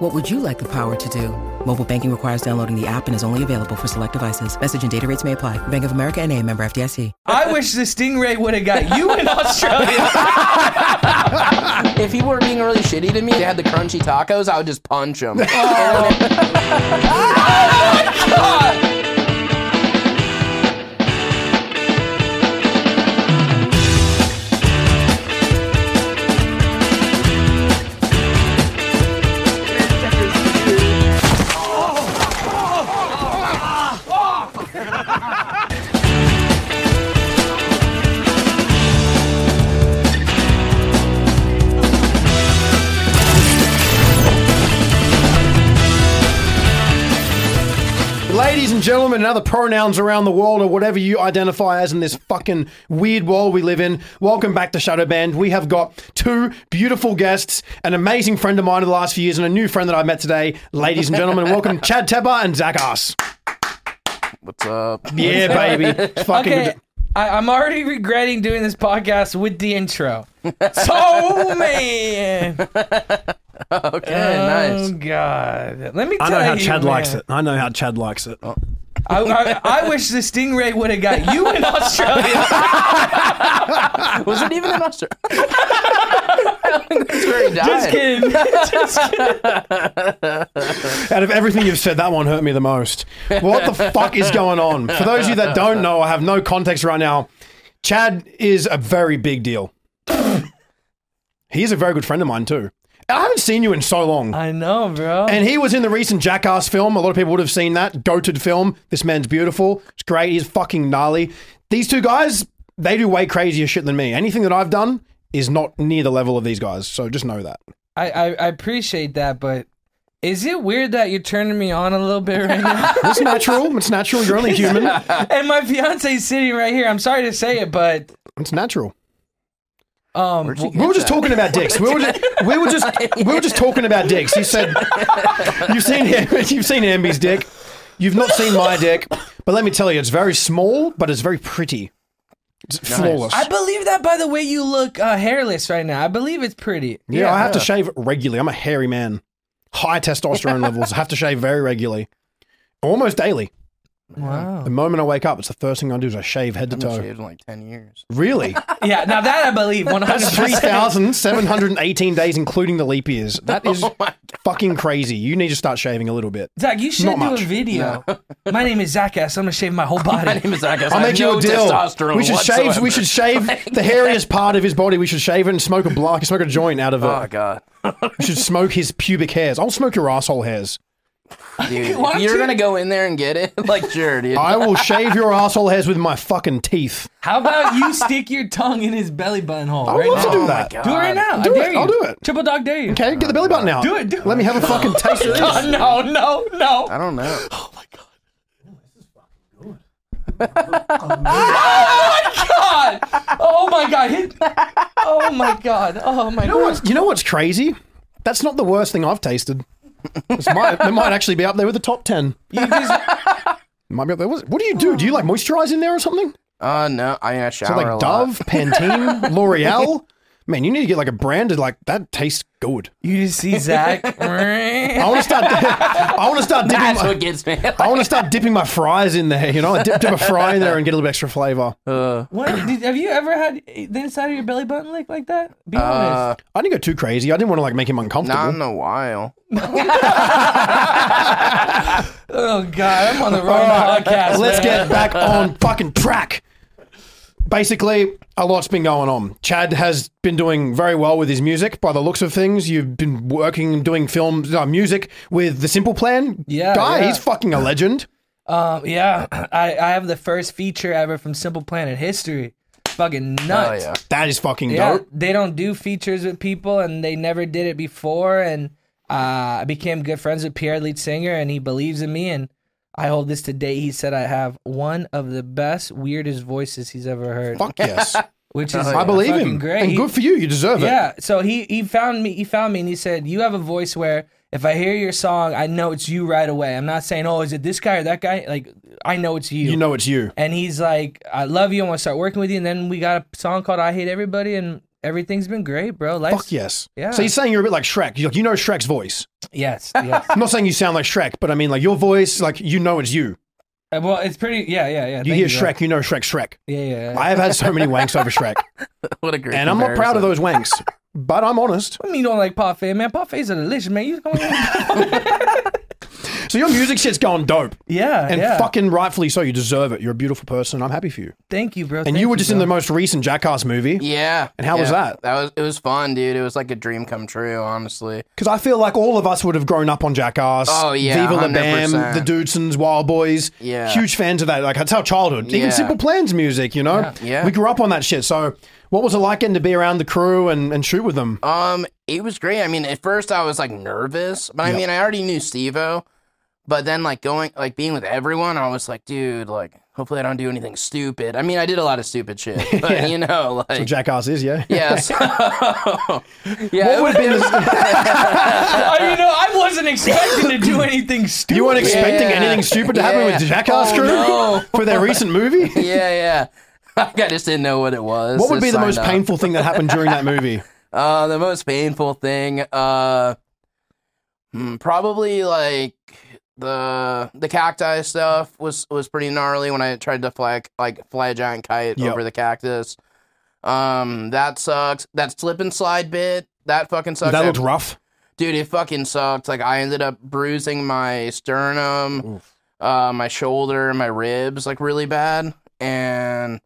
What would you like the power to do? Mobile banking requires downloading the app and is only available for select devices. Message and data rates may apply. Bank of America and a member FDIC. I wish the Stingray would have got you in Australia. If he were being really shitty to me, they had the crunchy tacos, I would just punch him. Oh. Ladies and gentlemen, and other pronouns around the world, or whatever you identify as in this fucking weird world we live in, welcome back to Shadow Banned. We have got two beautiful guests, an amazing friend of mine of the last few years, and a new friend that I met today. Ladies and gentlemen, welcome Chad Tepper and Zackass. What's up? Yeah, baby. It's fucking okay, I, I'm already regretting doing this podcast with the intro. So man, Okay, oh nice. god, let me. Tell you. I know how you, Chad man. likes it. I know how Chad likes it. Oh. I, I, I wish the Stingray would have got you in Australia. Was it even in Australia? I don't that's where he died. Just kidding. Out of everything you've said, that one hurt me the most. What the fuck is going on? For those of you that don't know, I have no context right now. Chad is a very big deal. He's a very good friend of mine too. I haven't seen you in so long. I know, bro. And he was in the recent Jackass film. A lot of people would have seen that. Goated film. This man's beautiful. It's great. He's fucking gnarly. These two guys, they do way crazier shit than me. Anything that I've done is not near the level of these guys. So just know that. I, I, I appreciate that, but is it weird that you're turning me on a little bit right now? It's natural. It's natural. You're only human. and my fiance's sitting right here. I'm sorry to say it, but It's natural. Um, We were just talking about dicks. We were just, we were just we were just talking about dicks. You said you've seen you've seen Ambi's dick. You've not seen my dick, but let me tell you, it's very small, but it's very pretty. It's flawless. I believe that by the way you look uh, hairless right now. I believe it's pretty. yeah, I have to shave regularly. I'm a hairy man. High testosterone levels. I have to shave very regularly, almost daily. Wow. The moment I wake up, it's the first thing I do is I shave head to I've been toe. shaved in like 10 years. Really? Yeah, now that I believe 100. That's 3,718 days, including the leap years. That is oh fucking crazy. You need to start shaving a little bit. Zach, you should Not do much. a video. My name is Zach S. I'm gonna shave my whole body. My name is Zach. I'll make you a deal. We should shave. We should shave the hairiest part of his body. We should shave it and smoke a block, smoke a joint out of it. Oh, God. we should smoke his pubic hairs. I'll smoke your asshole hairs. Dude, Why if don't you're you- going to go in there and get it, like, sure, dude. I will shave your asshole hairs with my fucking teeth. How about you stick your tongue in his belly button hole I would right love now? to do Oh, that. God. Do it right now. Do I it. dare you. I'll do it. Triple dog dare you. Okay, get the belly button out. Do it, do it. Let me have a fucking taste of this. Oh, no, no, no. I don't know. Oh God. Oh my God. Hit- Oh my God. Oh my You know God. what's, you know what's crazy? That's not the worst thing I've tasted. This might, it might actually be up there with the top 10. You just, Might be up there. What what do you do? Do you like moisturize in there or something? Uh, no. I, I shower So a like lot. Dove, Pantene, L'Oreal. Man, you need to get like a branded like that tastes good. you just see Zach. I want to start. I want to start dipping. That's My, what gets me. I want to start dipping my fries in there. You know, I dip, dip a fry in there and get a little extra flavor. Uh, what, did, have you ever had the inside of your belly button lick like that? Be uh, honest. I didn't go too crazy. I didn't want to like make him uncomfortable. not in a while. Oh God, I'm on the wrong podcast. Let's man. get back on fucking track. Basically, a lot's been going on. Chad has been doing very well with his music. By the looks of things, you've been working, doing films, uh, music with the Simple Plan Yeah, guy. yeah. He's fucking a legend. Um, yeah, I, I have the first feature ever from Simple Plan's history. Fucking Oh, nuts. yeah. That is fucking Yeah, dope. they don't do features with people, and they never did it before. And uh, I became good friends with Pierre, lead singer, and he believes in me. And I hold this today. He said I have one of the best, weirdest voices he's ever heard, Fuck yes. which is oh, I believe him. Great. And He- good for you. You deserve it. yeah. So he he found me. He found me, and he said, "You have a voice where if I hear your song, I know it's you right away. I'm not saying, oh, is it this guy or that guy? Like I know it's you. You know it's you. And he's like, I love you. I want to start working with you. And then we got a song called I Hate Everybody, and everything's been great, bro. Life's, Fuck yes. Yeah. So you're saying you're a bit like Shrek. You're like, you know Shrek's voice. Yes. Yes. I'm not saying you sound like Shrek, but I mean like your voice, like you know it's you. Uh, well, it's pretty. Yeah, yeah, yeah. You Thank hear bro. Shrek, you know Shrek, Shrek. Yeah, yeah. yeah. I have had so many wanks over Shrek, What a great. and I'm not proud of those wanks. But I'm honest. I mean you don't like parfait, man? Parfaits are delicious, man. You come on. So your music shit's going dope, yeah, and yeah. fucking rightfully so. You deserve it. You're a beautiful person. I'm happy for you. Thank you, bro. And you were just in the most recent Jackass movie. Yeah. And how was that? That was it was fun, dude. It was like a dream come true, honestly. Because I feel like all of us would have grown up on Jackass. Oh, yeah, Viva La Bam, 100%. the Dudesons, Wild Boys. Yeah. Huge fans of that. Like, that's our childhood. Even Simple Plans music, you know? Yeah. Yeah. We grew up on that shit. So, what was it like getting to be around the crew and, and shoot with them? Um, it was great. I mean, at first I was like nervous, but I Yeah. mean, I already knew Steve-O. But then, like going, like being with everyone, I was like, dude, like, hopefully I don't do anything stupid. I mean, I did a lot of stupid shit, but Yeah. you know, like, So Jackass is, yeah? yeah, so, yeah. What it would have been the, I, you know, I wasn't expecting to do anything stupid. You weren't expecting Yeah. anything stupid to happen with Yeah. Jackass Oh, crew no. for their recent movie? yeah, yeah. I just didn't know what it was. What would be the most up. painful thing that happened during that movie? Uh, the most painful thing, uh, hmm, probably like the the cacti stuff was was pretty gnarly when I tried to fly like fly a giant kite Yep. over the cactus. Um, that sucks. That slip and slide bit that fucking sucks. That I- looked rough. dude. It fucking sucked. Like I ended up bruising my sternum, uh, my shoulder, my ribs, like really bad, and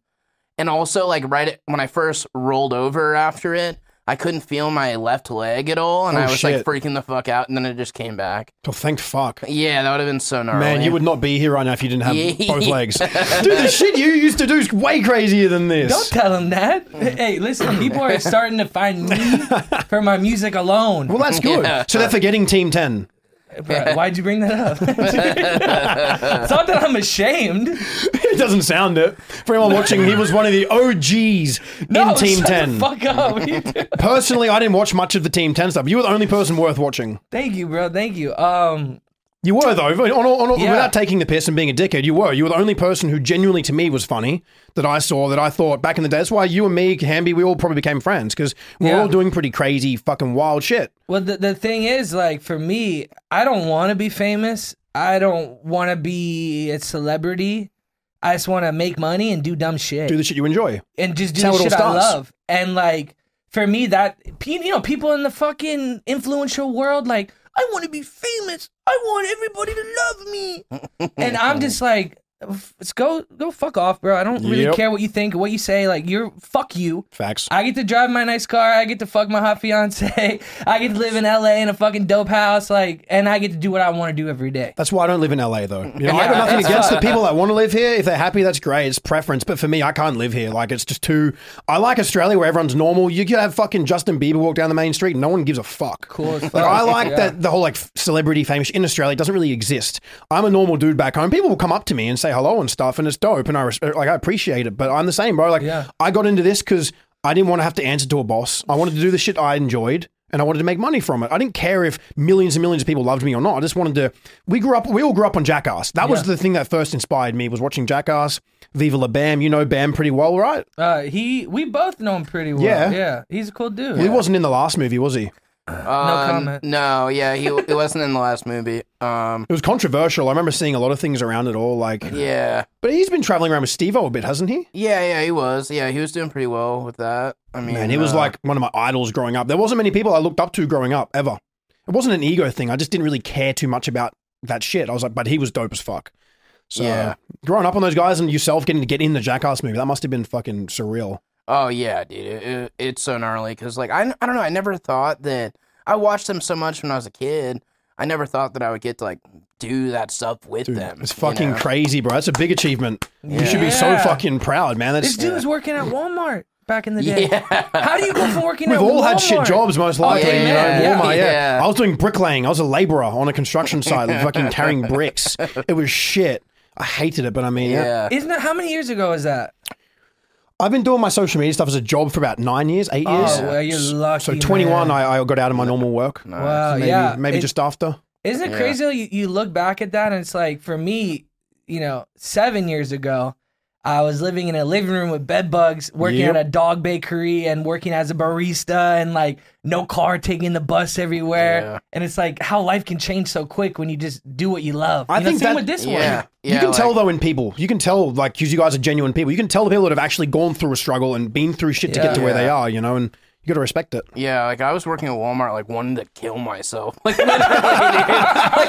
and also like right when I first rolled over after it, I couldn't feel my left leg at all, and Oh, I was shit. like freaking the fuck out, and then it just came back. Oh, thank fuck. Yeah, that would have been so gnarly. Man, you would not be here right now if you didn't have Yeah. both legs. Dude, the shit you used to do is way crazier than this. Don't tell him that. Mm. Hey, listen, people are starting to find me for my music alone. well, that's good. Yeah. So they're forgetting Team 10. Bro, why'd you bring that up? it's not that I'm ashamed. it doesn't sound it. For anyone watching, he was one of the OGs No, in Team shut 10. The fuck up. What are you doing? Personally, I didn't watch much of the Team 10 stuff. You were the only person worth watching. Thank you, bro. Thank you. Um, You were, though. On, on, on, Yeah. Without taking the piss and being a dickhead, you were. You were the only person who genuinely, to me, was funny that I saw, that I thought back in the day. That's why you and me, Hamby, we all probably became friends because we're Yeah. all doing pretty crazy, fucking wild shit. well, the the thing is, like, for me, I don't want to be famous. I don't want to be a celebrity. I just want to make money and do dumb shit. Do the shit you enjoy. and just do That's the shit I love. And like for me, that you know, people in the fucking influential world, like I want to be famous. I want everybody to love me. and I'm just like, let's go, go fuck off, bro. I don't really Yep. care what you think, what you say. Like you're fuck you. Facts. I get to drive my nice car. I get to fuck my hot fiance. I get to live in LA in a fucking dope house. Like, and I get to do what I want to do every day. That's why I don't live in LA though. You know, I Yeah, got nothing against the people that want to live here. If they're happy, that's great. It's preference. But for me, I can't live here. Like it's just too. I like Australia where everyone's normal. You could have fucking Justin Bieber walk down the main street. and No one gives a fuck. Cool as Like fuck. I like Yeah. that the whole like celebrity famous in Australia doesn't really exist. I'm a normal dude back home. People will come up to me and say hello and stuff, and it's dope, and I res- like I appreciate it. But I'm the same, bro. Like Yeah. I got into this because I didn't want to have to answer to a boss. I wanted to do the shit I enjoyed. And I wanted to make money from it. I didn't care if millions and millions of people loved me or not. I just wanted to. We grew up. We all grew up on Jackass. That was Yeah. the thing that first inspired me. Was watching Jackass. Viva la Bam. You know Bam pretty well, right? Uh, he, we both know him pretty well. Yeah. yeah. He's a cool dude. He wasn't in the last movie, was he? Uh, comment. No, yeah, he it wasn't in the last movie. Um, It was controversial. I remember seeing a lot of things around it all. Like, yeah, but he's been traveling around with Steve-O a bit, hasn't he? yeah, yeah, he was. Yeah, he was doing pretty well with that. I mean, Man, he was uh, like one of my idols growing up. There wasn't many people I looked up to growing up ever. It wasn't an ego thing. I just didn't really care too much about that shit. I was like, but he was dope as fuck. So Yeah. growing up on those guys and yourself getting to get in the Jackass movie, that must have been fucking surreal. Oh yeah, dude, it, it, it's so gnarly because like I I don't know, I never thought that I watched them so much when I was a kid. I never thought that I would get to like do that stuff with Dude, them. it's you fucking know? crazy, bro. That's a big achievement. You should be so fucking proud, man. This That's dude's working at Walmart. back in the day? Yeah. How do you go from working? We've at all had shit jobs, most Oh, likely. you know. Yeah. Walmart, yeah. Yeah. I was doing bricklaying. I was a laborer on a construction site, fucking carrying bricks. It was shit. I hated it, but I mean, yeah. Yeah. Isn't that how many years ago was that? I've been doing my social media stuff as a job for about nine years, eight oh, years. Oh, well, you're lucky. so 21, man. I, I got out of my normal work. Wow, maybe, yeah. maybe It- just after. Isn't it Yeah. crazy? You, you look back at that and it's like, for me, you know, seven years ago, I was living in a living room with bed bugs, working Yep. at a dog bakery and working as a barista and like no car taking the bus everywhere. Yeah. And it's like how life can change so quick when you just do what you love. I You know, think same that- with this one. Yeah. you can like- tell though in people. You can tell like 'cause you guys are genuine people. You can tell the people that have actually gone through a struggle and been through shit to get to where they are. You know, and you got to respect it. Yeah, like I was working at Walmart, like wanting to kill myself. Like literally, dude. like,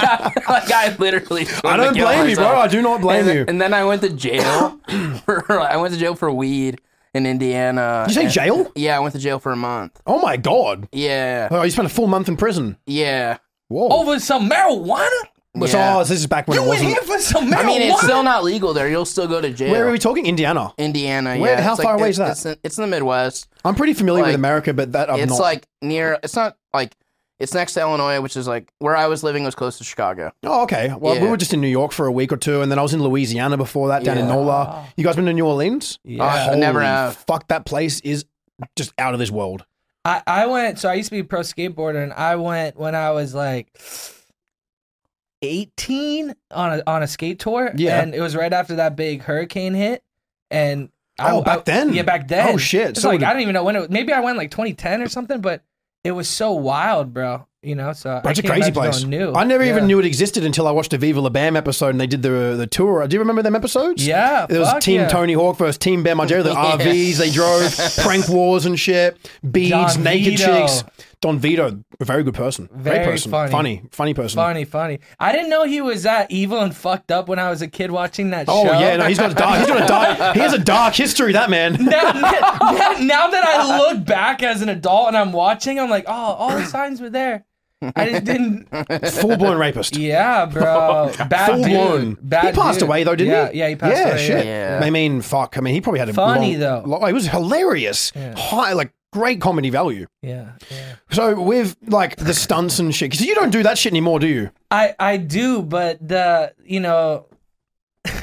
I, like, I literally. I don't kill blame you, bro. I do not blame and then, you. And then I went to jail. for, I went to jail for weed in Indiana. Did You say and- jail? Yeah, I went to jail for a month. Oh my god! Yeah, Oh, you spent a full month in prison. yeah. Whoa. Over some marijuana? But so, yeah. oh, this is back when You it went wasn't. here for some marijuana? I mean, it's still not legal there. You'll still go to jail. Where are we talking? Indiana. Indiana. Where- yeah. how It's far like, away is that? It's in, it's in the Midwest. I'm pretty familiar with Like, America, but that I'm it's not. like near. It's not like. It's next to Illinois, which is like where I was living was close to Chicago. oh, okay. Well, we Yeah. were just in New York for a week or two, and then I was in Louisiana before that, down in Yeah. NOLA. You guys been to New Orleans? Yeah. Uh, I never Holy have. Fuck, that place is just out of this world. I, I went so I used to be a pro skateboarder and I went when I was like 18 on a on a skate tour. Yeah. And it was right after that big hurricane hit. And Oh, back I- then? Yeah, back then. Oh, shit. So like I don't even know when it was maybe I went like 2010 or something, but it was so wild, bro. You know, so I a crazy place. I never even knew it existed until I watched a Viva La Bam episode and they did the the tour. Do you remember them episodes? Yeah, There was Team yeah. Tony Hawk versus Team Bam Margera, the Yeah. RVs they drove, prank wars and shit, beads, Don naked Vito. chicks. Don Vito, a very good person. Great Very person. funny. funny, funny person. Funny, funny. I didn't know he was that evil and fucked up when I was a kid watching that show. Oh show. yeah, no, he's got a dark. He's got a dark. He has a dark history. That man. now, now, now that I look back as an adult and I'm watching, I'm like, oh, all the signs were there. I just didn't. Full blown rapist. Yeah, bro. Bad Full dude. blown. Bad he passed dude. away though, didn't yeah, he? Yeah, he passed yeah, away. Shit. Yeah. I mean, fuck. I mean, he probably had a Funny, long- though. lo- It was hilarious. High, like great comedy value. Yeah, yeah. So with like the stunts and shit, because you don't do that shit anymore, do you? I I do, but the you know.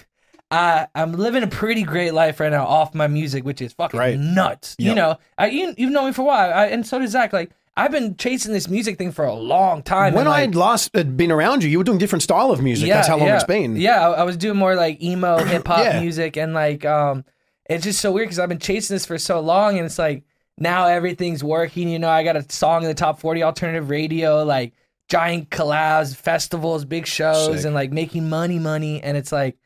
I, I'm living a pretty great life right now off my music, which is fucking Right. nuts. You know, I, you you've known me for a while, I, and so does Zach. Like I've been chasing this music thing for a long time. When I like, had last had been around you, you were doing different style of music. That's how long yeah. it's been. Yeah, I, I was doing more like emo hip hop Yeah. music, and like um, it's just so weird because I've been chasing this for so long, and it's like now everything's working. You know, I got a song in the top forty alternative radio, like giant collabs, festivals, big shows, Sick. and like making money, money, and it's like.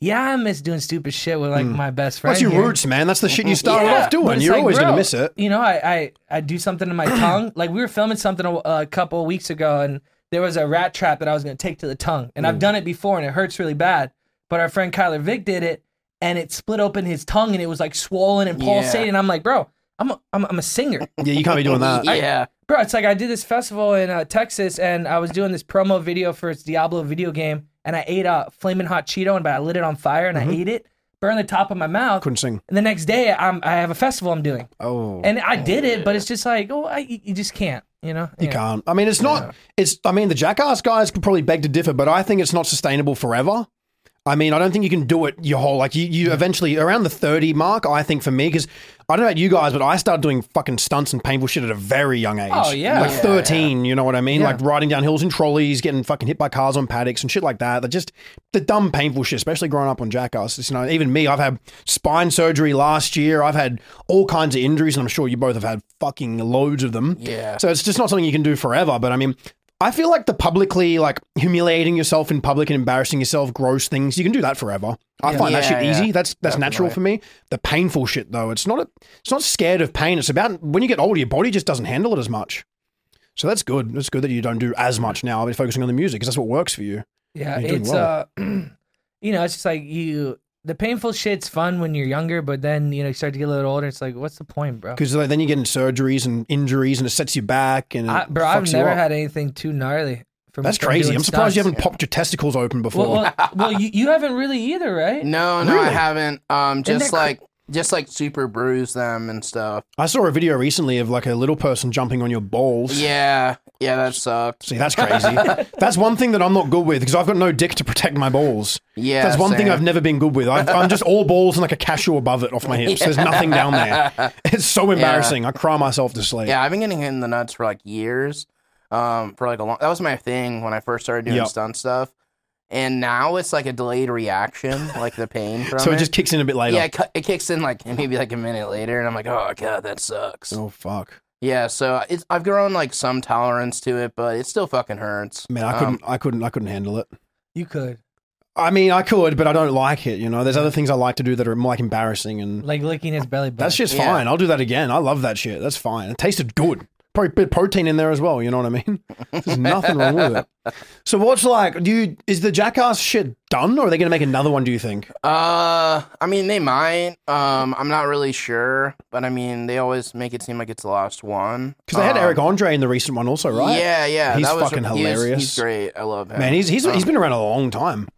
Yeah, I miss doing stupid shit with like my best friend. That's your here. roots, man. That's the shit you started Yeah, off but doing. it's You're like, always bro, gonna miss it. You know, I I, I do something in my tongue. Like we were filming something a, a couple of weeks ago, and there was a rat trap that I was going to take to the tongue, and Mm. I've done it before, and it hurts really bad. But our friend Kyler Vick did it, and it split open his tongue, and it was like swollen and pulsating. I'm like, bro, I'm a, I'm, a- I'm a singer. Yeah, you can't be doing that. yeah. Bro, it's like I did this festival in uh, Texas, and I was doing this promo video for its Diablo video game, and I ate a flaming hot Cheeto, and but I lit it on fire, and Mm-hmm. I ate it, burned the top of my mouth. Couldn't sing. And the next day, I'm I have a festival I'm doing, Oh, and I did it, but it's just like, oh, I, you you just can't, you know? you can't. I mean, it's not. It's. I mean, the jackass guys could probably beg to differ, but I think it's not sustainable forever. I mean, I don't think you can do it your whole like you. You eventually around the thirty mark. I think for me, because I don't know about you guys, but I started doing fucking stunts and painful shit at a very young age. Oh, yeah. like Yeah, thirteen. You know what I mean? Yeah. Like riding down hills in trolleys, getting fucking hit by cars on paddocks and shit like that. That just the dumb painful shit, especially growing up on jackass. It's, You know, even me, I've had spine surgery last year. I've had all kinds of injuries, and I'm sure you both have had fucking loads of them. Yeah. So it's just not something you can do forever. But I mean, I feel like the publicly like humiliating yourself in public and embarrassing yourself, gross things, you can do that forever. I find that shit yeah. easy. That's that's natural for me. The painful shit though, it's not a, it's not scared of pain. It's about when you get older, your body just doesn't handle it as much. So that's good. That's good that you don't do as much now, but focusing on the music because that's what works for you. Yeah, it's well. uh, you know, it's just like you. The painful shit's fun when you're younger, but then you know you start to get a little older. It's like, what's the point, bro? Because then you get in surgeries and injuries, and it sets you back. And I, bro, I've never had anything too gnarly. From That's crazy. I'm surprised you haven't popped your testicles open before. Well, well, well you, you haven't really either, right? No, no, I haven't. Um, just that cra- like just like super bruise them and stuff. I saw a video recently of like a little person jumping on your balls. Yeah, yeah, that sucked. See, that's crazy. that's one thing that I'm not good with because I've got no dick to protect my balls. Yeah, That's one thing. I've never been good with. I've, I'm just all balls and like a cashew above it off my hips. There's nothing down there. It's so embarrassing. I cry myself to sleep. Yeah, I've been getting hit in the nuts for like years. Um, for like a long. That was my thing when I first started doing Yep. stunt stuff, and now it's like a delayed reaction, like the pain from So it. it just kicks in a bit later. yeah, it, cu- it kicks in like maybe like a minute later, and I'm like, oh god, that sucks. Oh fuck. Yeah, so it's I've grown like some tolerance to it, but it still fucking hurts. Man, I Um, couldn't. I couldn't. I couldn't handle it. You could I mean, I could, but I don't like it. You know, there's other things I like to do that are more like embarrassing, and like licking his belly button. that's just Yeah. fine. I'll do that again. I love that shit. That's fine. It tasted good. Probably a bit of protein in there as well. You know what I mean? There's nothing wrong with it. So what's like? Do you is the Jackass shit done, or are they going to make another one? Do you think? Uh, I mean, they might. Um, I'm not really sure, but I mean, they always make it seem like it's the last one. Because they had Um, Eric Andre in the recent one, also, right? Yeah, yeah, He's that was, fucking was- hilarious. he's great. I love him. Man, he's he's he's Um, been around a long time.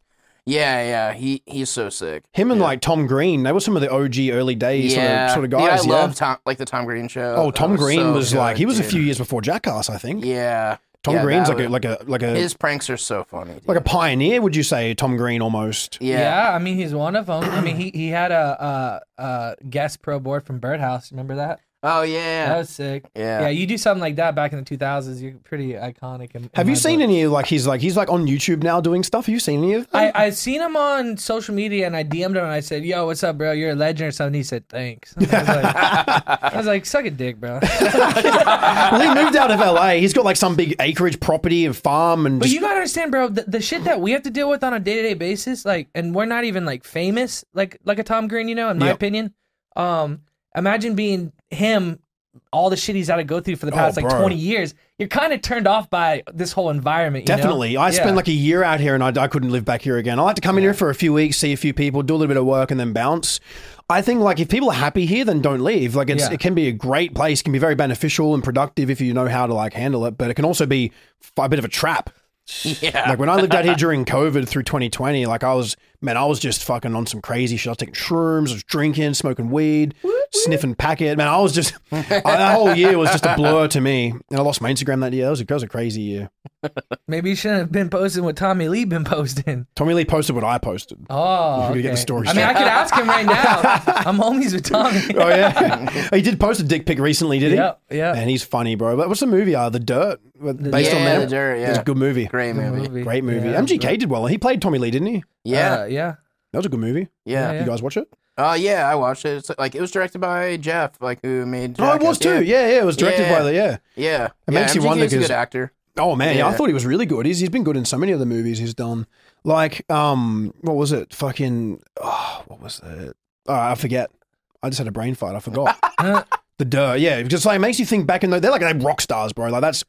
Yeah, yeah, he he's so sick. Him and Yeah. like Tom Green, they were some of the OG early days yeah, sort, of, sort of Yeah. I Yeah. love Tom, like the Tom Green show. oh, That Tom Green so was good, like he was a few years before Jackass, I think. Yeah, Tom yeah, Green's that like a like a like a his pranks are so funny. Dude. like a pioneer, would you say? Tom Green almost. Yeah. yeah, I mean he's one of them. I mean he he had a, a, a guest pro board from Birdhouse. Remember that? Oh yeah, That yeah, was sick. yeah. Yeah, you do something like that back in the 2000s. You're pretty iconic. In, in Have you seen book. any like he's like he's like on YouTube now doing stuff? Have you seen any of that? I I seen him on social media and I DM'd him and I said, "Yo, what's up, bro? You're a legend or something." He said, "Thanks." I was like, I was like "Suck a dick, bro." well, he moved out of LA. He's got like some big acreage property and farm and But just, you gotta understand, bro, the, the shit that we have to deal with on a day to day basis, like, and we're not even like famous, like like a Tom Green, you know, in my Yep. opinion. Um, imagine being him, all the shit he's had to go through for the oh, past like Oh, bro. twenty years. You're kind of turned off by this whole environment. You know? Definitely. I Yeah. spent like a year out here and I, I couldn't live back here again. I like to come in here for a few weeks, see a few people, do a little bit of work and then bounce. I think like if people are happy here, then don't leave. Like it's Yeah. it can be a great place, can be very beneficial and productive if you know how to like handle it, but it can also be a bit of a trap. yeah. Like when I lived out here during COVID through 2020, like I was, man, I was just fucking on some crazy shit. I was taking shrooms, I was drinking, smoking weed, sniffing packet. Man, I was just, I, that whole year was just a blur to me. And I lost my Instagram that year. That was a, that was a crazy year. Maybe you shouldn't have been posting what Tommy Lee been posting. Tommy Lee posted what I posted. Oh, If we okay. get the story I mean, I could ask him right now. I'm homies with Tommy. Oh, yeah. he did post a dick pic recently, did he? Yep, yeah. Man, he's funny, bro. But what's the movie? Uh, The Dirt? Based on Yeah, that? The Dirt, It was yeah. a good movie. Great Good movie. Great movie. Yeah. MGK did well. He played Tommy Lee, didn't he? Yeah, Uh, yeah. That was a good movie. yeah. yeah. You guys watch it? Oh yeah, I watched it. It's like it was directed by Jeff, like who made. Oh, it was too. Yeah, yeah. It was directed Yeah. by the, yeah. yeah. It yeah, makes you wonder is a 'cause- good actor. Oh man, yeah. I Yeah. thought he was really good. He's he's been good in so many of the movies he's done. Like, um, what was it? Fucking, oh, what was it? Oh, I forget. I just had a brain fight. I forgot. Uh, the dirt, yeah. Because like it makes you think back in the they're like they're rock stars, bro. Like that's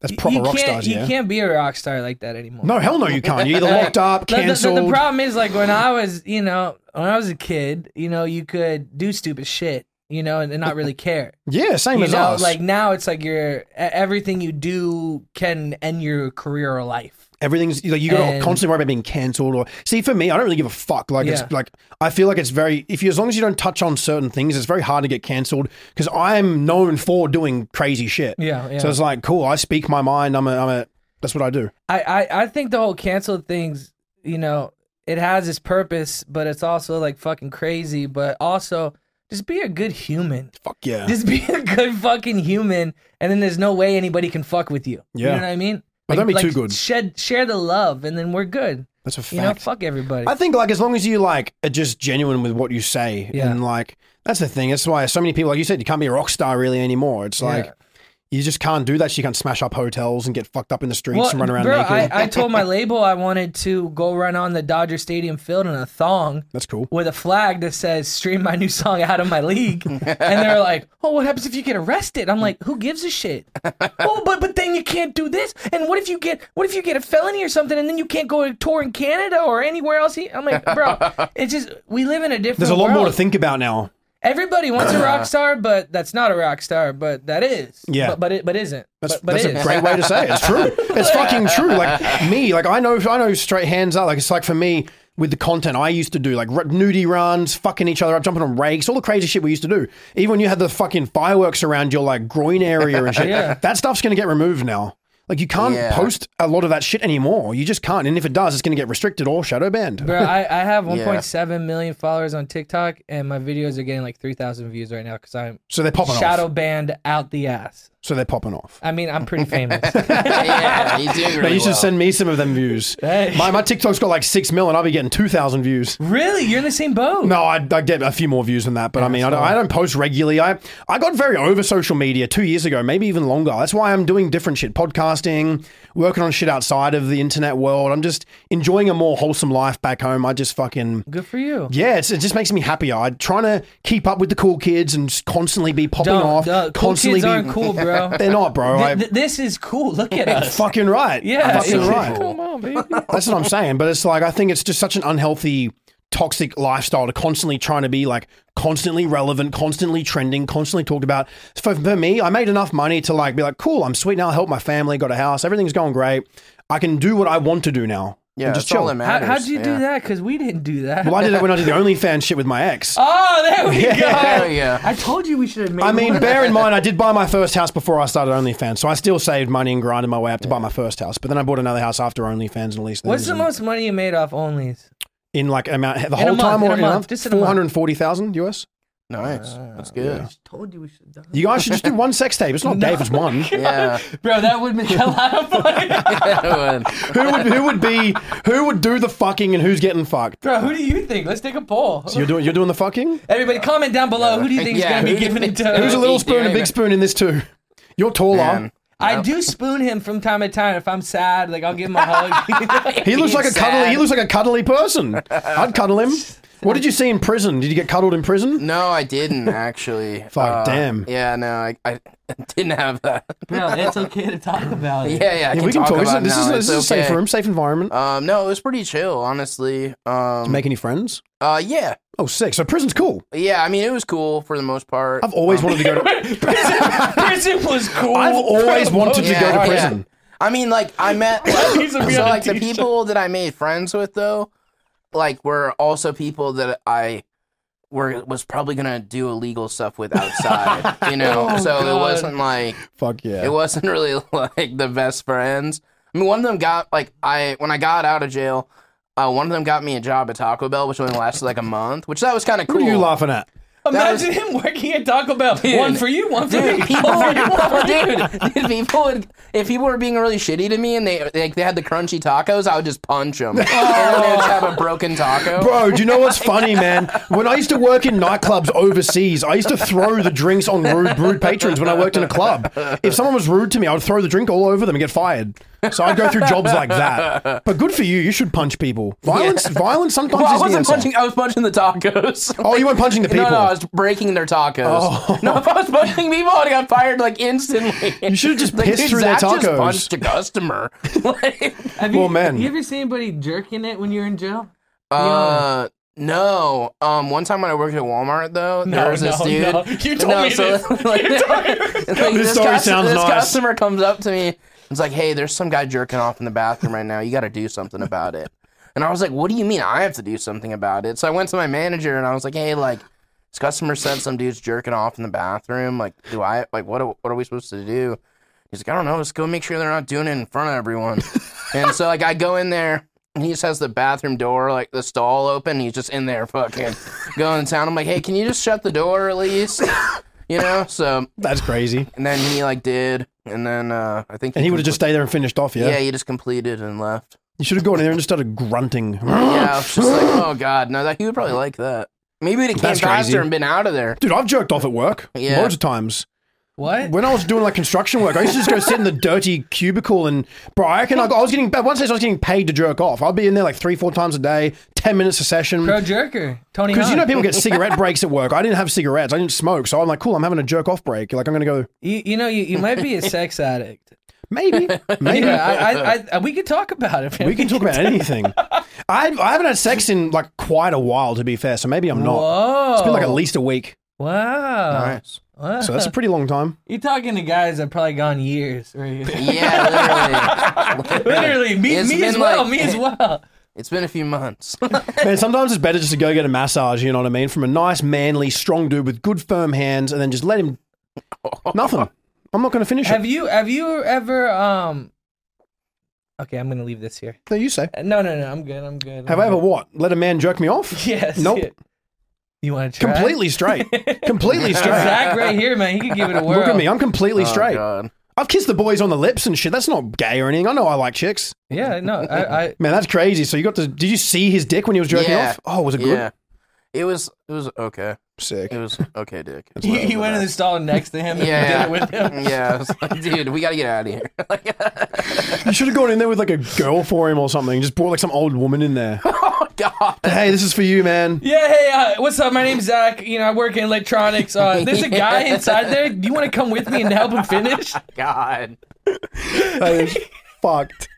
that's proper you rock stars, You yeah. can't be a rock star like that anymore. No, hell no, you can't. You're either locked up, The- the- the-. The, problem is, like, when I was, you know, when I was a kid, you know, you could do stupid shit, you know, and, and not really care. yeah, same You as know, us. like now it's like your everything you do can end your career or life. Everything's like you got to And- constantly worry about being cancelled or see. For me, I don't really give a fuck. Like Yeah. it's like I feel like it's very if you as long as you don't touch on certain things, it's very hard to get cancelled because I'm known for doing crazy shit. Yeah, yeah. So it's like cool. I speak my mind. I'm a. I'm a. That's what I do. I, I, I think the whole cancel things, you know, it has its purpose, but it's also like fucking crazy. But also, just be a good human. Fuck yeah. Just be a good fucking human, and then there's no way anybody can fuck with you. You Yeah. know what I mean? But don't be too good. Shed, share the love, and then we're good. That's a fact. You know, fuck everybody. I think like as long as you like are just genuine with what you say, Yeah. and like that's the thing. That's why so many people, like you said, you can't be a rock star really anymore. It's like Yeah. You just can't do that. She can't smash up hotels and get fucked up in the streets and run around bro, naked. I, I told my label I wanted to go run on the Dodger Stadium field in a thong that's cool. with a flag that says "Stream my new song out of my league," and they're like, "Oh, what happens if you get arrested?" I'm like, "Who gives a shit?" oh, but but then you can't do this. And what if you get what if you get a felony or something, and then you can't go to tour in Canada or anywhere else? I'm like, bro, it's just we live in a different. There's a lot more to think about now. Everybody wants a rock star, but that's not a rock star. But that is. Yeah. But but it but isn't. That's, but, but that's a great way to say it. It's true. It's fucking true. Like me, like I know, I know straight hands up. Like it's like for me, with the content I used to do, like r- nudie runs, fucking each other up, jumping on rakes, all the crazy shit we used to do. Even when you had the fucking fireworks around your like groin area and shit, Yeah. that stuff's going to get removed now. Like you can't Yeah. post a lot of that shit anymore. You just can't. And if it does, it's going to get restricted or shadow banned. Bro, I, I have 1.7 million followers on TikTok, and my videos are getting like 3,000 views right now because I'm So they're popping shadow off. banned out the ass. So they're popping off. I mean, I'm pretty famous. yeah, he's doing really Now you should well. send me some of them views. Hey. My, my TikTok's got like six mil and I'll be getting 2,000 views. really? You're in the same boat? No, I, I get a few more views than that, but I mean, I don't, I don't post regularly. I, I got very over social media two years ago, maybe even longer. That's why I'm doing different shit, podcasting, working on shit outside of the internet world. I'm just enjoying a more wholesome life back home. I just fucking. Good for you. Yeah, it's, it just makes me happier. I'm trying to keep up with the cool kids and just constantly be popping Don't, off. uh, cool constantly kids be, aren't cool, bro. They're not, bro. Th- th- this is cool. Look at us. fucking right. Yeah, fucking right. Come on, baby. That's what I'm saying. But it's like I think it's just such an unhealthy, toxic lifestyle to constantly trying to be like constantly relevant, constantly trending, constantly talked about. For, for me, I made enough money to like be like, cool, I'm sweet now. I help my family, got a house, everything's going great. I can do what I want to do now. Yeah, and just that's all chill. that How, matters. how'd you do yeah. that? Because we didn't do that. Well, I did that when I did the OnlyFans shit with my ex. Oh, there we go. Hell yeah. I told you we should have made I mean, one. bear in mind, I did buy my first house before I started OnlyFans, so I still saved money and grinded my way up to buy my first house. But then I bought another house after OnlyFans and at least What's the most money you made off onlys? in like amount the a whole month, time or a in a month, month? just in a month. Four hundred forty thousand US. Nice. That's good. Told you we should have done You guys should just do one sex tape. It's not Dave, it's one. Yeah. Bro, that would be a lot of money. who would who would be who would do the fucking and who's getting fucked? Bro, who do you think? Let's take a poll. So you're doing you're doing the fucking? Everybody, comment down below. Who do you think is Yeah, going to who be do you giving it think- to? Who's a little spoon and a big spoon in this too? You're taller. Man. I do spoon him from time to time if I'm sad. Like I'll give him a hug. He looks like a He's cuddly. He looks like a cuddly person. I'd cuddle him. What did you see in prison? Did you get cuddled in prison? No, I didn't actually. Fuck, damn. Yeah, no, I, I didn't have that. No, it's okay to talk about it. Yeah, yeah, I Yeah, we can talk. This, about is, it this is now. this is a It's safe okay. room, safe environment. Um, no, it was pretty chill, honestly. Um, Make any friends? uh, yeah, Oh, sick. So prison's cool. yeah. I mean, it was cool for the most part. I've always wanted to go to. prison, prison was cool. I've always wanted to go Yeah, to yeah. prison. I mean, like I met These are so like the people that I made friends with though, like were also people that I were was probably gonna do illegal stuff with outside, you know. Oh, so it wasn't like Fuck yeah. it wasn't really like the best friends. I mean, one of them got like I when I got out of jail, uh, one of them got me a job at Taco Bell, which only lasted like a month, which that was kind of cool. What are you laughing at? Imagine him working at Taco Bell. One for you, one for me. Dude, people, oh, dude, dude, people would if people were being really shitty to me and they like they had the crunchy tacos, I would just punch them, and then they would have a broken taco. Bro, do you know what's funny, man? When I used to work in nightclubs overseas, I used to throw the drinks on rude, rude patrons when I worked in a club. If someone was rude to me, I would throw the drink all over them and get fired. So I'd go through jobs like that. But good for you. You should punch people. Violence, violence sometimes Well, I is the wasn't answer. punching. I was punching the tacos. Oh, you weren't punching the No, people. no, I was breaking their tacos. Oh. No, if I was punching people, I got fired like instantly. You should've just like, pissed dude, through their Zach just punched a customer. like, Have Well, you, man. You ever seen anybody jerking it when you're in jail? uh, no. Um, one time when I worked at Walmart, though, No, there was this no, dude. no. You told me this. like, You told me this. like, This this story cus- sounds this nice. customer comes up to me. It's like, hey, there's some guy jerking off in the bathroom right now. You got to do something about it. And I was like, what do you mean I have to do something about it? So I went to my manager and I was like, hey, like, this customer said some dude's jerking off in the bathroom. Like, do I, like, what, are- what are we supposed to do? He's like, I don't know. Just go make sure they're not doing it in front of everyone. and so, like, I go in there. And he just has the bathroom door, like the stall open. He's just in there fucking going to town. I'm like, hey, can you just shut the door at least? You know? So That's crazy. and then he like did, and then uh, I think And he would have just stayed there and finished off, yeah? yeah. he just completed and left. You should have gone in there and just started grunting. Yeah, I was just like, oh god, no, that he would probably like that. Maybe he came That's faster crazy. and been out of there. Dude, I've jerked off at work Yeah. loads of times. What? When I was doing like construction work, I used to just go sit in the dirty cubicle and, bro, I reckon like, I was getting, one stage I was getting paid to jerk off. I'd be in there like three, four times a day, 10 minutes a session. Pro jerker. Tony Because you know people get cigarette breaks at work. I didn't have cigarettes. I didn't smoke. So I'm like, cool, I'm having a jerk off break. Like, I'm going to go, You, you know, you, you might be a sex addict. maybe, maybe. Yeah, I, I, I, we could talk about it. man. We can talk about anything. I, I haven't had sex in like quite a while, to be fair. So maybe I'm not. Whoa. It's been like at least a week. Wow. Nice. Wow. So that's a pretty long time. You're talking to guys that probably gone years. Right? Yeah, literally. Literally, me, me as well. like- me as well. It's been a few months. Man, sometimes it's better just to go get a massage, you know what I mean? From a nice, manly, strong dude with good, firm hands, and then just let him. Nothing. I'm not going to finish Have it. you have you ever um? Okay, I'm gonna leave this here. No, you say. No, no, no. I'm good. I'm good. Have I'm I ever good. what? Let a man jerk me off? Yes. Nope. yeah. You want to try? Completely straight. Completely straight. Zach right here, man. He could give it a whirl. Look at me. I'm completely Oh, straight. God. I've kissed the boys on the lips and shit. That's not gay or anything. I know I like chicks. Yeah, no, I, I Man, that's crazy. So you got to. Did you see his dick when he was jerking Yeah. off? Oh, was it good? Yeah. It was it was okay. Sick. It was okay, Dick. he, he went in the stall next to him and Yeah. did it with him. Yeah, I was like, dude, we gotta get out of here. You should have gone in there with like a girl for him or something. Just brought like some old woman in there. God. hey, this is for you, man. Yeah, hey, uh, what's up? My name's Zach. You know, I work in electronics. Uh, there's a guy inside there. Do you want to come with me and help him finish? God. That is fucked.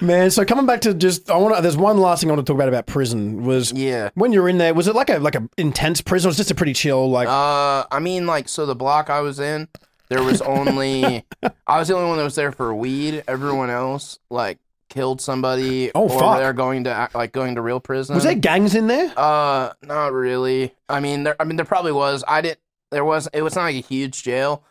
Man, so coming back to just, I want to. There's one last thing I want to talk about about prison. Was Yeah. when you're in there, was it like a like a intense prison? Or was it just a pretty chill like? Uh, I mean, like, so the block I was in, there was only I was the only one that was there for weed. Everyone else like killed somebody. Oh, or fuck. They're going to act- like going to real prison. was there gangs in there? Uh, not really. I mean, there. I mean, there probably was. I didn't. There was. It was not like a huge jail.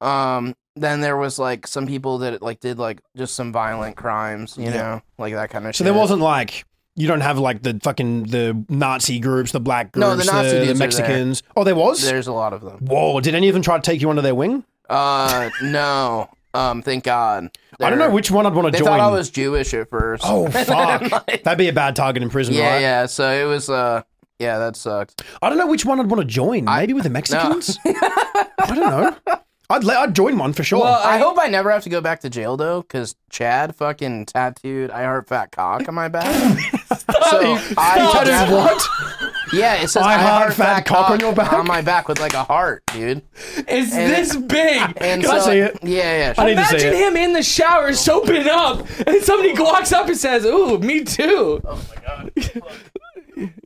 Um. Then there was like some people that like did like just some violent crimes. You Yeah. know, like that kind of. So shit. there wasn't like you don't have like the fucking the Nazi groups, the black groups, No, the Nazi the, dudes are there. Mexicans. Oh, there was. There's a lot of them. Whoa! Did any of them try to take you under their wing? Uh, no. Um, thank God. I don't know which one I'd want to They join. thought I was Jewish at first. oh fuck! Like- That'd be a bad target in prison, yeah, right? yeah. So it was. Uh, yeah, that sucked. I don't know which one I'd want to join. Maybe with the Mexicans. I don't know. I'd let, I'd join one for sure. Well, I hope I never have to go back to jail though, because Chad fucking tattooed "I heart fat cock" on my back. so I Tattooed what? Yeah, it says I "I, heart heart fat fat cock cock" on your back? on my back with like a heart, dude. It's And- this big. And Can so, I see it? Yeah, yeah. I need to see Imagine it. him in the shower soaping up, and somebody walks up and says, "Ooh, me too." Oh my god.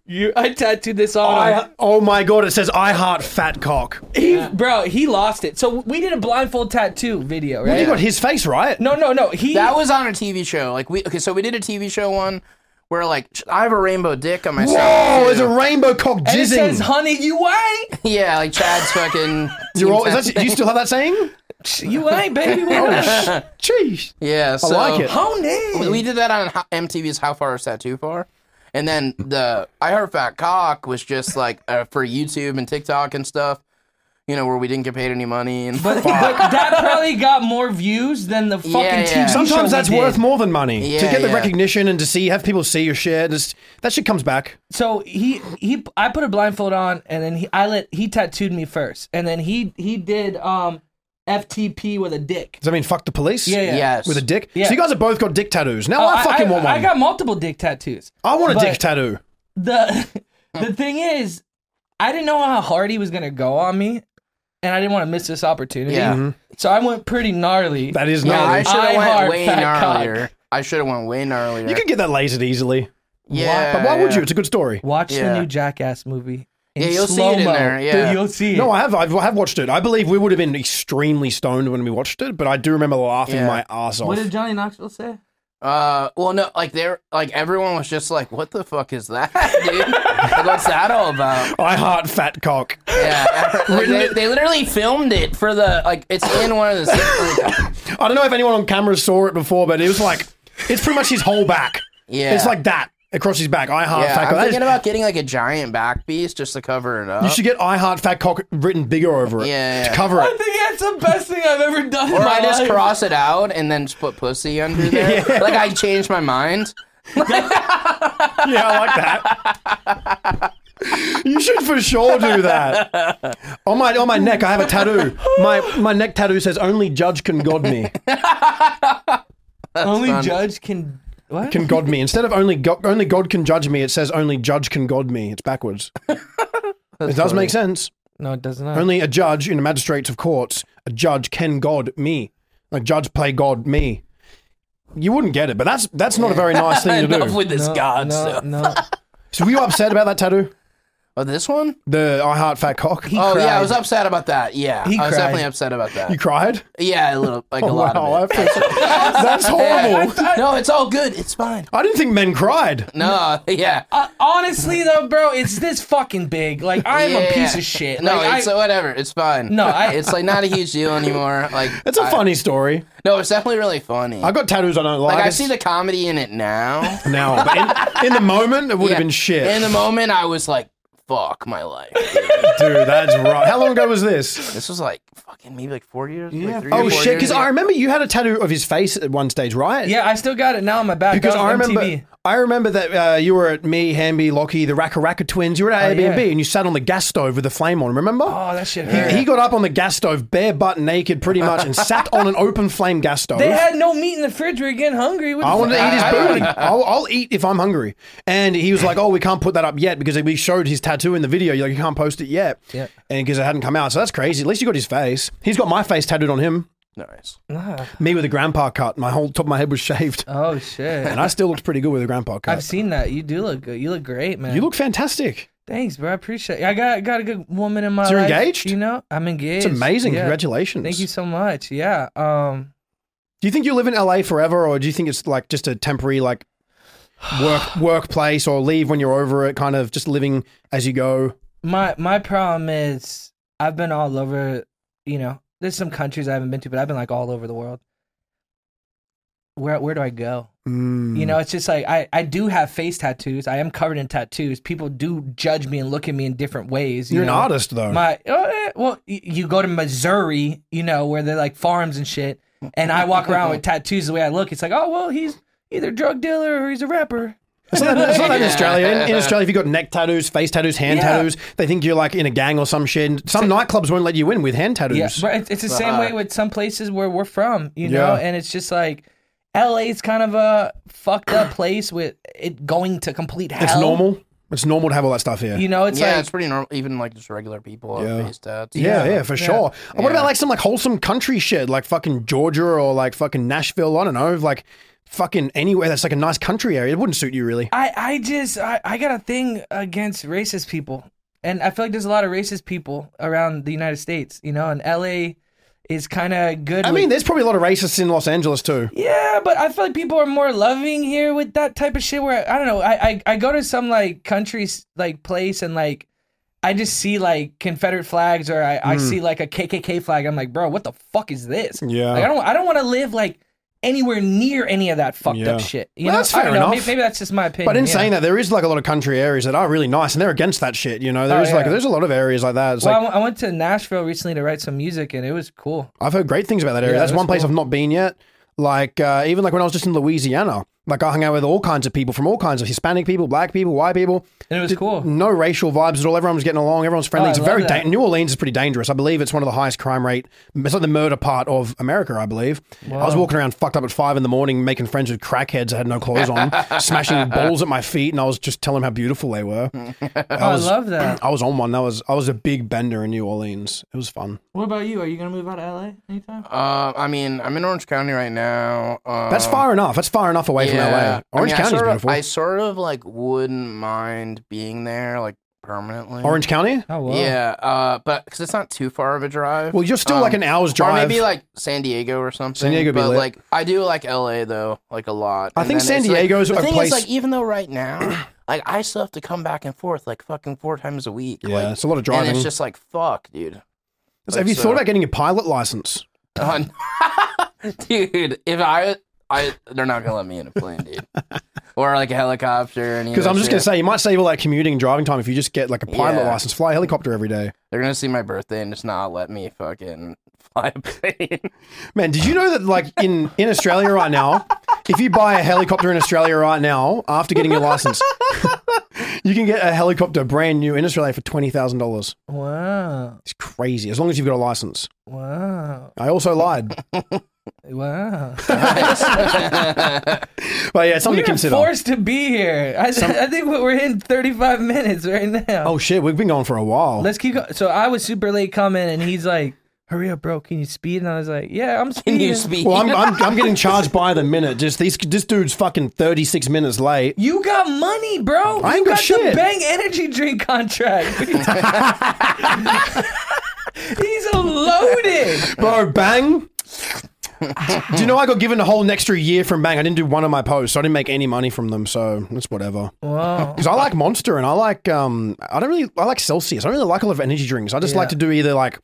You, I tattooed this on him. I, oh my god! It says "I heart fat cock." He, bro, he lost it. So we did a blindfold tattoo video, right? Well, you got his face right. No, no, no. He that was on a TV show. Like we okay, so we did a TV show one where like I have a rainbow dick on my Whoa! side. There's a rainbow cock and it says, "Honey, you ain't, yeah, like Chad's fucking. You're all, is that, do you still have that saying? you ain't, baby." Oh, Jeez. Yeah, so like it. Honey. we- we did that on MTV's How Far Is Tattoo Far? And then the I Heart Fat Cock was just like uh, for YouTube and TikTok and stuff, you know, where we didn't get paid any money. And But, but that probably got more views than the fucking Yeah, TV yeah. show Sometimes we that's did. worth more than money to get the yeah. recognition and to see have people see your shit. Just, that shit comes back. So he he I put a blindfold on and then he I let he tattooed me first and then he he did um FTP with a dick. Does that mean fuck the police? Yeah, yeah. yes, With a dick. Yeah. So you guys have both got dick tattoos. Now Oh, I fucking I, want one. I got multiple dick tattoos. I want a but- dick tattoo. The the thing is, I didn't know how hard he was gonna go on me, and I didn't want to miss this opportunity. Yeah. Mm-hmm. So I went pretty gnarly. That is yeah, I gnarly. should I have heart went way fat cock. gnarlier. I should have went way gnarlier. you could get that lasered easily. yeah, But why would yeah. you? It's a good story. Watch the new Jackass movie. In Yeah, you'll see it in there, yeah. Dude, you'll see it. No, I have. I've, I have watched it. I believe we would have been extremely stoned when we watched it, but I do remember laughing Yeah. my ass off. what did Johnny Knoxville say? Uh, well, no, like they're like everyone was just like, "What the fuck is that, dude? like, what's that all about?" I heart fat cock. Yeah, like, they, they literally filmed it for the like. It's in one of the. Like, I don't know if anyone on camera saw it before, but it was like it's pretty much his whole back. yeah, It's like that across his back. I heart yeah. fat cock. I'm cock. That is- thinking about getting like a giant back piece just to cover it up. you should get I heart fat cock written bigger over it Yeah, to yeah. cover I it. think that's the best thing I've ever done. or in my I just life. cross it out and then just put pussy under there. Like I changed my mind. Yeah, I like that. You should for sure do that. On my on my neck, I have a tattoo. My my neck tattoo says "Only Judge can God me." Only fun. judge can what? Can God me instead of only God, only God can judge me. It says "Only Judge can God me." It's backwards. it does make sense. no, it does not. Only a judge in the magistrates of courts, a judge can God me. Like judge play God me. You wouldn't get it, but that's that's not a very nice thing to do. Enough do. with this no, god no, stuff. no. So were you upset about that tattoo? Oh, this one? The I heart fat cock. He oh, yeah, I was upset about that. Yeah, He I was cried. definitely upset about that. you cried? yeah, a little, like a Oh, lot wow, of it. I feel so- That's horrible. no, it's all good. It's fine. I didn't think men cried. No, yeah. Uh, honestly though, bro, it's this fucking big. Like I'm a Yeah. piece of shit. No, Like, it's I, whatever. It's fine. No, I- it's like not a huge deal anymore. Like It's a I- funny story. No, it's definitely really funny. I got tattoos I don't like. like I see the comedy in it now. now, but in, in the moment, it would have Yeah. been shit. In the moment, I was like, "Fuck my life." Dude, that's right. How long ago was this? this was like fucking maybe like four years. like three or Oh four shit! years Because ago. I remember you had a tattoo of his face at one stage, right? yeah, I still got it now on my back. Because That I was remember, MTV. I remember that uh, you were at me, Hamby, Lockie, the Raka Raka twins. You were at Oh, Airbnb yeah. and you sat on the gas stove with the flame on. Remember? Oh, that shit He, hurt. he got up on the gas stove, bare butt naked, pretty much, and sat on an open flame gas stove. They had no meat in the fridge. We were getting hungry. What I wanted to eat his booty. I'll, I'll eat if I'm hungry. And he was like, "Oh, we can't put that up yet because we showed his tattoo in the video. You're like, you can't post it yet, Yeah. and because it hadn't come out. So that's crazy. At least you got his face. He's got my face tattooed on him. Nice. Nah. Me with a grandpa cut. My whole top of my head was shaved, Oh shit. and I still looked pretty good with a grandpa cut. I've seen that. You do look good. You look great, man. you look fantastic. Thanks, bro. I appreciate. it. I got got a good woman in my So you're life. engaged? You know, I'm engaged. It's amazing. Yeah. Congratulations. Thank you so much. Yeah. Um. Do you think you live in LA forever, or do you think it's like just a temporary like work workplace, or leave when you're over it, kind of just living as you go? My my problem is I've been all over. You know, there's some countries I haven't been to, but I've been like all over the world. Where where do I go? Mm. You know, it's just like I I do have face tattoos. I am covered in tattoos. People do judge me and look at me in different ways. you you're an artist though. My oh, eh, well, you go to Missouri, you know, where they're like farms and shit, and I walk around with tattoos. The way I look, it's like, oh well, he's either a drug dealer or he's a rapper. It's not, that, it's not that in Australia. In, in Australia, if you've got neck tattoos, face tattoos, hand Yeah. tattoos, they think you're like in a gang or some shit. Some nightclubs won't let you in with hand tattoos. Yeah, but it's, it's the same way uh, with some places where we're from, you know, Yeah. and it's just like LA is kind of a fucked up place with it going to complete hell. it's normal. It's normal to have all that stuff here. You know, it's yeah, like it's pretty normal. Even like just regular people Yeah. have face tats. yeah, yeah, for sure. And What about like some like wholesome country shit, like fucking Georgia or like fucking Nashville? I don't know, like fucking anywhere that's like a nice country area. It wouldn't suit you really. I, I just I, I got a thing against racist people. And I feel like there's a lot of racist people around the United States, you know, and LA is kind of good. I with- mean, there's probably a lot of racists in Los Angeles too. yeah, but I feel like people are more loving here with that type of shit. Where I don't know, I I, I go to some like countries like place and like I just see like Confederate flags or I, I see like a KKK flag. I'm like, bro, what the fuck is this? Hmm. Yeah. like, I don't I don't want to live like anywhere near any of that fucked Yeah. up shit. You Well, know, that's I fair don't know. Maybe, enough. maybe that's just my opinion. But in yeah. saying that, there is like a lot of country areas that are really nice, and they're against that shit. You know, there's Oh, like yeah. there's a lot of areas like that. It's Well, I like w- I went to Nashville recently to write some music, and it was cool. I've heard great things about that area. Yeah, That's that's one place cool. I've not been yet. Like uh, even like when I was just in Louisiana, like I hung out with all kinds of people from all kinds of Hispanic people, black people, white people. And it was cool. No racial vibes at all. Everyone was getting along. Everyone's friendly. Oh, it's love very da- New Orleans is pretty dangerous. I believe it's one of the highest crime rate. It's like the murder part of America. I believe. I was walking around fucked up at five in the morning, making friends with crackheads that had no clothes on, smashing balls at my feet, and I was just telling them how beautiful they were. Oh, I love that. I was on one. That was I was a big bender in New Orleans. It was fun. What about you? Are you gonna move out of LA anytime? Uh, I mean, I'm in Orange County right now. Um, That's far enough. That's far enough away from LA. yeah. Orange I mean, I County's sort of- beautiful. I sort of like wouldn't mind being there like permanently. Orange County? Oh, wow. Yeah, uh, but because it's not too far of a drive. Well, you're still Um, like an hour's Or drive. maybe like San Diego or something. San Diego be but lit. like I do like LA though, like a lot. I And think then San it's, like- Diego's the a thing place- is like even though right now, like I still have to come back and forth like fucking four times a week. Yeah, like, it's a lot of driving. And it's just like fuck, dude. So have you so- thought about getting a pilot license? Uh, dude, if I, I, they're not gonna let me in a plane, dude, or like a helicopter. Because I'm just going to say, you might save all that commuting and driving time if you just get like a pilot Yeah. license, fly a helicopter every day. they're gonna see my birthday and just not let me fucking fly a plane. Man, did you know that like in, in Australia right now, if you buy a helicopter in Australia right now, after getting your license, you can get a helicopter brand new in Australia for $20,000. Wow. It's crazy, as long as you've got a license. Wow. I also lied. Wow. But yeah, it's something we to are consider. forced to be here. I, I think we're in 35 minutes right now. Oh shit, we've been going for a while. Let's keep going. So I was super late coming, and he's like hurry up, bro. Can you speed? And I was like, yeah, I'm speeding. Can speeding. you speak? Well, I'm, I'm, I'm getting charged by the minute. Just these, this dude's fucking 36 minutes late. You got money, bro. I you got got shit. the Bang energy drink contract. What are He's loaded. Bro, Bang. Do you know I got given a whole extra year from Bang? I didn't do one of my posts, so I didn't make any money from them. So that's whatever. Wow. Because I like Monster and I like um I don't really I like Celsius. I don't really like a lot of energy drinks. I just like to do either like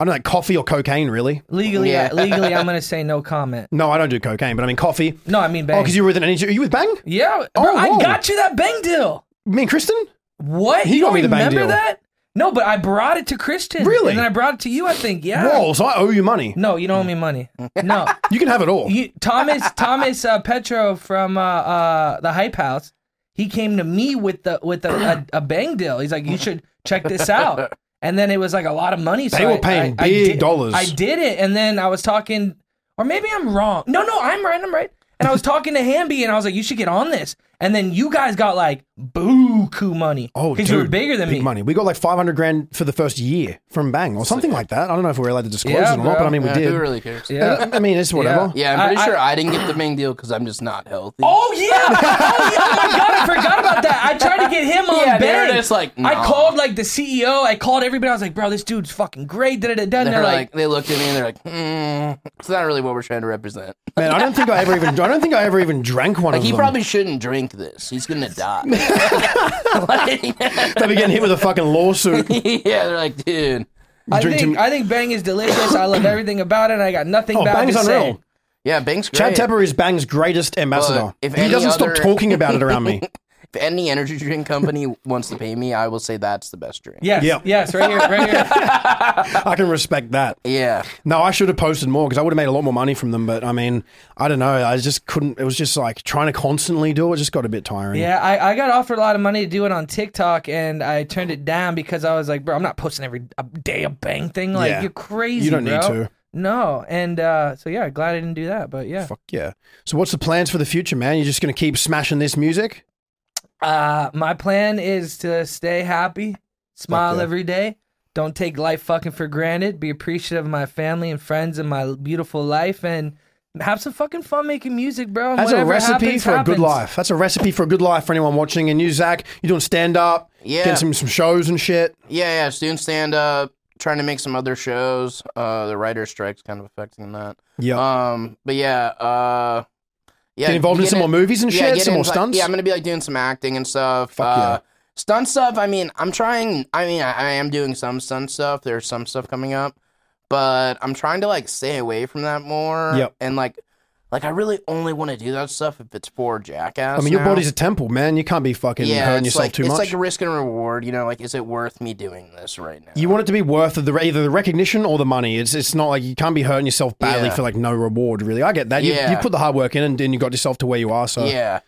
I don't know, like coffee or cocaine. Really? Legally, Yeah. legally, I'm gonna say no comment. No, I don't do cocaine, but I mean coffee. No, I mean Oh, Bang. because you were with an energy. Are you with Bang? yeah, Oh, bro, I whoa. got you that Bang deal. Me and Kristen? What? He you got don't me the Bang remember deal. that? No, but I brought it to Christian. Really? And then I brought it to you. I think. Yeah. Whoa! So I owe you money. No, you don't owe me money. No. You can have it all. You, Thomas Thomas uh, Petrou from uh, uh, the Hype House. He came to me with the with a, a, a bang deal. He's like, you should check this out. And then it was like a lot of money. So They were I- paying I- I big did- dollars. I did it, and then I was talking, or maybe I'm wrong. No, no, I'm right. I'm right. And I was talking to Hamby, and I was like, you should get on this. And then you guys got like buku money. Oh, because you were bigger than big me. money. We got like five hundred grand for the first year from Bang or something like that. I don't know if we're allowed to disclose Yeah, it or not, bro. but I mean we Yeah, did. Who really cares? Yeah. I mean it's whatever. Yeah, I'm pretty I- sure I- I, didn't get the main deal because I'm just not healthy. Oh yeah! Oh, yeah! oh my god! I forgot about that. I tried to get him on Yeah, they were Bang. just like, I nah. called like the CEO. I called everybody. I was like, "Bro, this dude's fucking great." Da da da. da. And they're they're like, like, they looked at me and they're like, hmm, it's not really what we're trying to represent. Man, I don't think I ever even. I don't think I ever even drank one Like of he them. probably shouldn't drink this. He's gonna die. Like- They'll be getting hit with a fucking lawsuit. yeah, they're like, dude. I drink think too- I think Bang is delicious. I love everything about it. and I got nothing Oh, bad Bang's to unreal. say. Yeah, Bang's great. Chad Tepper is Bang's greatest ambassador. if he any doesn't stop talking about it around me. If any energy drink company wants to pay me, I will say that's the best drink. Yes, Yep. yes, right here, right here. I can respect that. Yeah. No, I should have posted more because I would have made a lot more money from them. But I mean, I don't know. I just couldn't. It was just like trying to constantly do it just got a bit tiring. Yeah, I, I got offered a lot of money to do it on TikTok, and I turned it down because I was like, "Bro, I'm not posting every a day a Bang thing. Like, Yeah. you're crazy. You don't need bro." to. No, and uh, so yeah, glad I didn't do that. But yeah, Fuck yeah. So what's the plans for the future, man? You're just gonna keep smashing this music? Uh, my plan is to stay happy, smile yeah. every day. Don't take life fucking for granted. Be appreciative of my family and friends and my beautiful life, and have some fucking fun making music, bro. and That's a recipe happens, for a good life. That's a recipe for a good life for anyone watching. And you, Zach, you're doing stand up, Yeah. getting some, some shows and shit. Yeah, yeah. Just doing stand up, trying to make some other shows. Uh, the writer's strike's kind of affecting that. Yeah. Um, but yeah, uh, yeah. Get involved in some more movies and shit? get Some more into, like- stunts? Yeah, I'm gonna be like doing some acting and stuff. Fuck uh, yeah. Stunt stuff. I mean, I'm trying. I mean, I, I am doing some stunt stuff. There's some stuff coming up, but I'm trying to like stay away from that more. Yep. And like, like I really only want to do that stuff if it's for Jackass. I mean, your now. body's a temple, man. You can't be fucking yeah, hurting yourself like too it's much. It's like a risk and reward. You know, like is it worth me doing this right now? you want it to be worth the either the recognition or the money. It's it's not like you can't be hurting yourself badly Yeah. for like no reward. Really, I get that. You, Yeah. you put the hard work in, and then you got yourself to where you are. So yeah.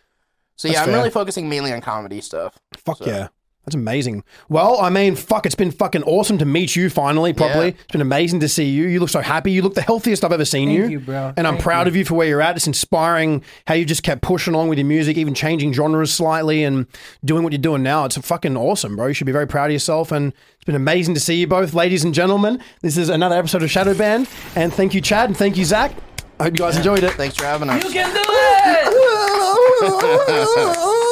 So That's yeah, I'm fair. really focusing mainly on comedy stuff. fuck So- yeah. That's amazing. Well, I mean, fuck, it's been fucking awesome to meet you finally, properly. Yeah. It's been amazing to see you. You look so happy. You look the healthiest I've ever seen Thank you. you, bro. And I'm proud you. of you for where you're at. It's inspiring how you just kept pushing along with your music, even changing genres slightly and doing what you're doing now. It's fucking awesome, bro. You should be very proud of yourself. And it's been amazing to see you both, ladies and gentlemen. This is another episode of Shadow Banned. And thank you, Chad, and thank you, Zach. I hope you guys enjoyed it. Thanks for having us. You can do it.